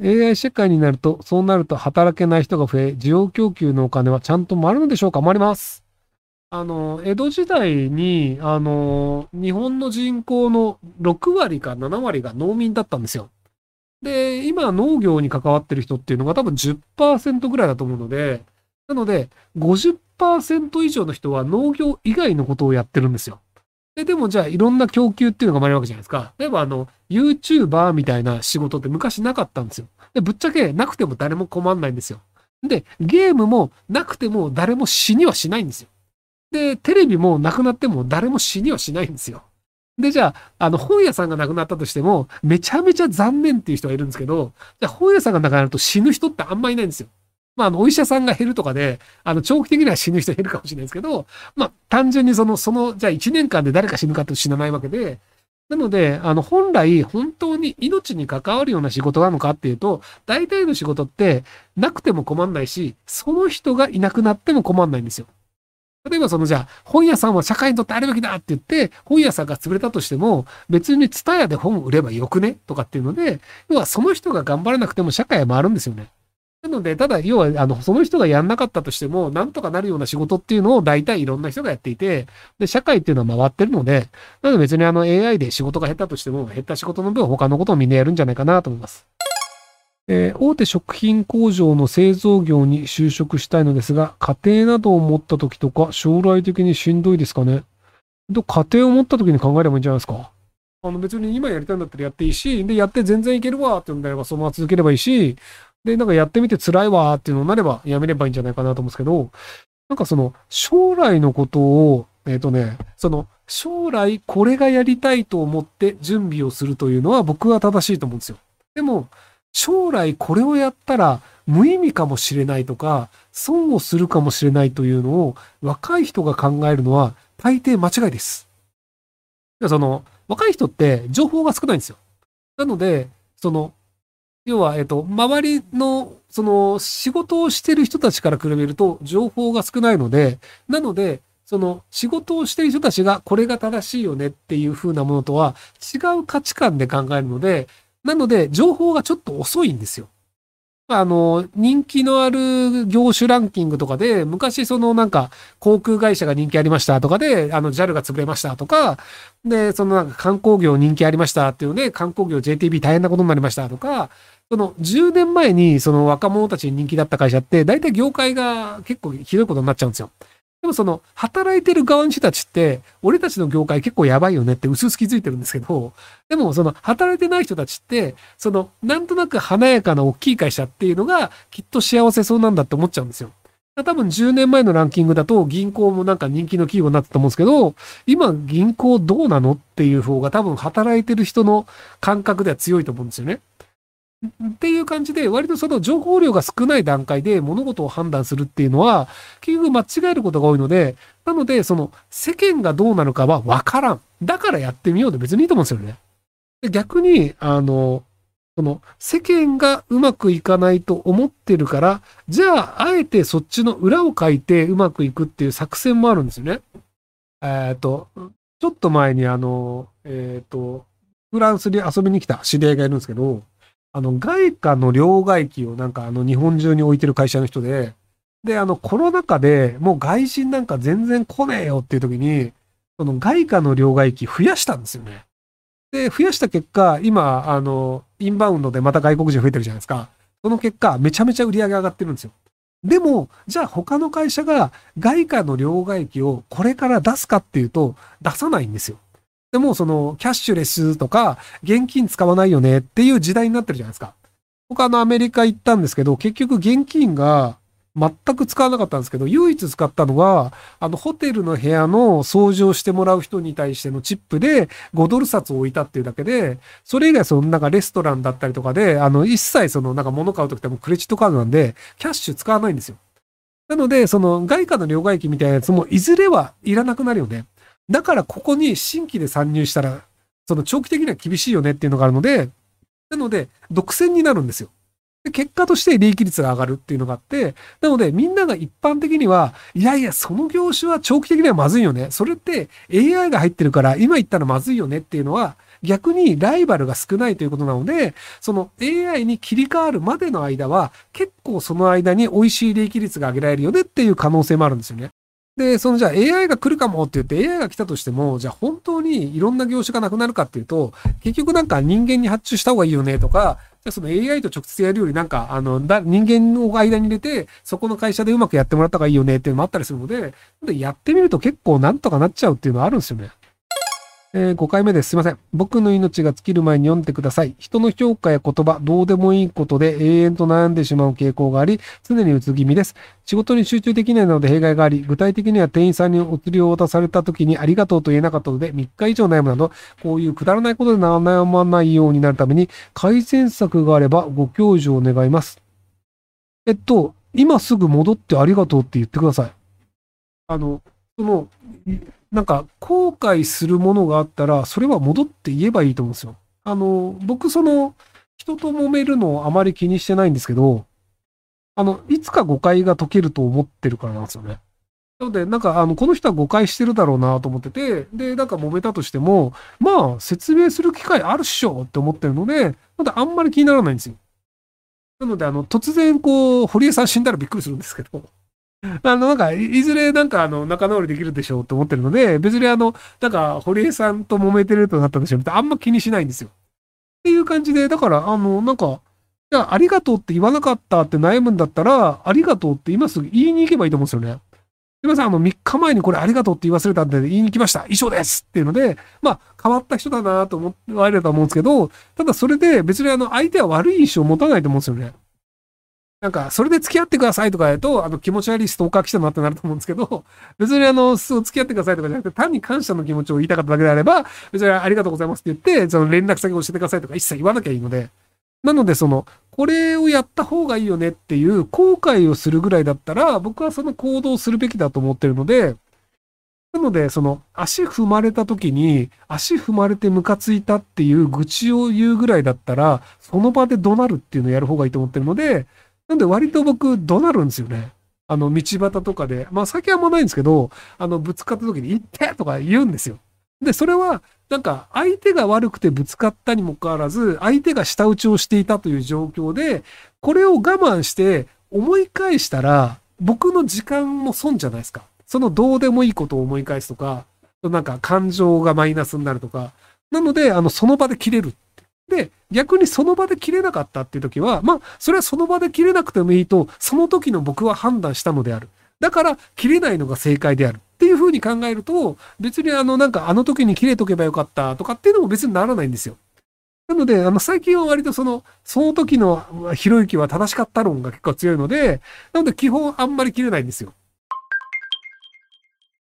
AI 社会になると、そうなると働けない人が増え、需要供給のお金はちゃんと回るのでしょうか？回ります。あの、江戸時代に、あの、日本の人口の6割か7割が農民だったんですよ。で、今農業に関わってる人っていうのが多分10%ぐらいだと思うので、なので、50%以上の人は農業以外のことをやってるんですよ。で、でもじゃあいろんな供給っていうのが生まれるわけじゃないですか。例えばあの、YouTuber みたいな仕事って昔なかったんですよ。で、ぶっちゃけなくても誰も困んないんですよ。で、ゲームもなくても誰も死にはしないんですよ。で、テレビもなくなっても誰も死にはしないんですよ。で、じゃあ、あの、本屋さんがなくなったとしても、めちゃめちゃ残念っていう人がいるんですけど、じゃあ本屋さんがなくなると死ぬ人ってあんまいないんですよ。まあ、あの、お医者さんが減るとかで、あの、長期的には死ぬ人減るかもしれないですけど、まあ、単純にその、その、じゃあ1年間で誰か死ぬかって死なないわけで、なので、あの、本来、本当に命に関わるような仕事なのかっていうと、大体の仕事って、なくても困んないし、その人がいなくなっても困んないんですよ。例えばそのじゃあ、本屋さんは社会にとってあるべきだって言って、本屋さんが潰れたとしても、別にツタヤで本売ればよくねとかっていうので、要はその人が頑張らなくても社会は回るんですよね。ので、ただ、要は、あの、その人がやんなかったとしても、なんとかなるような仕事っていうのを大体いろんな人がやっていて、で、社会っていうのは回ってるので、なので別にあの AI で仕事が減ったとしても、減った仕事の分他のことをみんなやるんじゃないかなと思います。えー、大手食品工場の製造業に就職したいのですが、家庭などを持った時とか、将来的にしんどいですかね。家庭を持った時に考えればいいんじゃないですか。あの別に今やりたいんだったらやっていいし、で、やって全然いけるわって言うんであればそのまま続ければいいし、で、なんかやってみて辛いわーっていうのになればやめればいいんじゃないかなと思うんですけど、なんかその将来のことを、えっ、ー、とね、その将来これがやりたいと思って準備をするというのは僕は正しいと思うんですよ。でも、将来これをやったら無意味かもしれないとか、損をするかもしれないというのを若い人が考えるのは大抵間違いです。その、若い人って情報が少ないんですよ。なので、その、要は、えっと、周りの、その、仕事をしてる人たちから比べると、情報が少ないので、なので、その、仕事をしてる人たちが、これが正しいよねっていう風なものとは、違う価値観で考えるので、なので、情報がちょっと遅いんですよ。あの、人気のある業種ランキングとかで、昔そのなんか航空会社が人気ありましたとかで、あの JAL が潰れましたとか、で、そのなんか観光業人気ありましたっていうね、観光業 JTB 大変なことになりましたとか、その10年前にその若者たちに人気だった会社って、大体業界が結構ひどいことになっちゃうんですよ。でもその、働いてる側の人たちって、俺たちの業界結構やばいよねって薄々気づいてるんですけど、でもその、働いてない人たちって、その、なんとなく華やかな大きい会社っていうのが、きっと幸せそうなんだって思っちゃうんですよ。多分10年前のランキングだと銀行もなんか人気の企業になってたと思うんですけど、今銀行どうなのっていう方が多分働いてる人の感覚では強いと思うんですよね。っていう感じで、割とその情報量が少ない段階で物事を判断するっていうのは、結局間違えることが多いので、なので、その世間がどうなのかはわからん。だからやってみようで別にいいと思うんですよね。逆に、あの、その世間がうまくいかないと思ってるから、じゃあ、あえてそっちの裏を書いてうまくいくっていう作戦もあるんですよね。えっ、ー、と、ちょっと前にあの、えっ、ー、と、フランスに遊びに来た知り合いがいるんですけど、あの、外貨の両替機をなんかあの日本中に置いてる会社の人で、で、あのコロナ禍でもう外人なんか全然来ねえよっていう時に、その外貨の両替機増やしたんですよね。で、増やした結果、今、あの、インバウンドでまた外国人増えてるじゃないですか。その結果、めちゃめちゃ売り上げ上がってるんですよ。でも、じゃあ他の会社が外貨の両替機をこれから出すかっていうと、出さないんですよ。でも、その、キャッシュレスとか、現金使わないよねっていう時代になってるじゃないですか。僕あの、アメリカ行ったんですけど、結局現金が全く使わなかったんですけど、唯一使ったのが、あの、ホテルの部屋の掃除をしてもらう人に対してのチップで5ドル札を置いたっていうだけで、それ以外そのなんかレストランだったりとかで、あの、一切そのなんか物買うときってもクレジットカードなんで、キャッシュ使わないんですよ。なので、その外貨の両替機みたいなやつもいずれはいらなくなるよね。だからここに新規で参入したら、その長期的には厳しいよねっていうのがあるので、なので、独占になるんですよ。で結果として利益率が上がるっていうのがあって、なのでみんなが一般的には、いやいや、その業種は長期的にはまずいよね。それって AI が入ってるから今言ったらまずいよねっていうのは、逆にライバルが少ないということなので、その AI に切り替わるまでの間は、結構その間に美味しい利益率が上げられるよねっていう可能性もあるんですよね。で、そのじゃあ AI が来るかもって言って AI が来たとしても、じゃあ本当にいろんな業種がなくなるかっていうと、結局なんか人間に発注した方がいいよねとか、じゃあその AI と直接やるよりなんか、あの、だ人間の間に入れて、そこの会社でうまくやってもらった方がいいよねっていうのもあったりするので、でやってみると結構なんとかなっちゃうっていうのはあるんですよね。えー、5回目です。すいません。僕の命が尽きる前に読んでください。人の評価や言葉、どうでもいいことで永遠と悩んでしまう傾向があり、常にうつ気味です。仕事に集中できないので弊害があり、具体的には店員さんにお釣りを渡された時にありがとうと言えなかったので、3日以上悩むなど、こういうくだらないことで悩まないようになるために、改善策があればご教授を願います。えっと、今すぐ戻ってありがとうって言ってください。あの、その、なんか、後悔するものがあったら、それは戻って言えばいいと思うんですよ。あの、僕、その、人と揉めるのをあまり気にしてないんですけど、あの、いつか誤解が解けると思ってるからなんですよね。なので、なんか、あの、この人は誤解してるだろうなと思ってて、で、なんか揉めたとしても、まあ、説明する機会あるっしょって思ってるので、まだあんまり気にならないんですよ。なので、あの、突然、こう、堀江さん死んだらびっくりするんですけど、あの、なんか、いずれなんかあの、仲直りできるでしょうと思ってるので、別にあの、なんか、堀江さんと揉めてるとなったとしても、あんま気にしないんですよ。っていう感じで、だから、あの、なんか、いや、ありがとうって言わなかったって悩むんだったら、ありがとうって今すぐ言いに行けばいいと思うんですよね。すいません、あの、3日前にこれありがとうって言い忘れたんで言いに来ました。以上ですっていうので、まあ、変わった人だなと思われると思うんですけど、ただそれで別にあの、相手は悪い印象を持たないと思うんですよね。なんか、それで付き合ってくださいとかやと、あの、気持ち悪いストーカー来たなってなると思うんですけど、別にあの、そう付き合ってくださいとかじゃなくて、単に感謝の気持ちを言いたかっただけであれば、別にありがとうございますって言って、その連絡先を教えてくださいとか一切言わなきゃいいので、なので、その、これをやった方がいいよねっていう後悔をするぐらいだったら、僕はその行動をするべきだと思ってるので、なので、その、足踏まれた時に、足踏まれてムカついたっていう愚痴を言うぐらいだったら、その場で怒鳴るっていうのをやる方がいいと思ってるので、なんで割と僕怒鳴るんですよね。あの、道端とかで。まあ、先はあんまないんですけど、あの、ぶつかった時に、行ってとか言うんですよ。で、それは、なんか、相手が悪くてぶつかったにもかかわらず、相手が舌打ちをしていたという状況で、これを我慢して思い返したら、僕の時間も損じゃないですか。そのどうでもいいことを思い返すとか、なんか感情がマイナスになるとか。なので、あの、その場で切れる。で、逆にその場で切れなかったっていう時は、まあ、それはその場で切れなくてもいいと、その時の僕は判断したのである。だから、切れないのが正解である。っていうふうに考えると、別にあの、なんかあの時に切れとけばよかったとかっていうのも別にならないんですよ。なので、あの、最近は割とその、その時のひろゆきは正しかった論が結構強いので、なので基本あんまり切れないんですよ。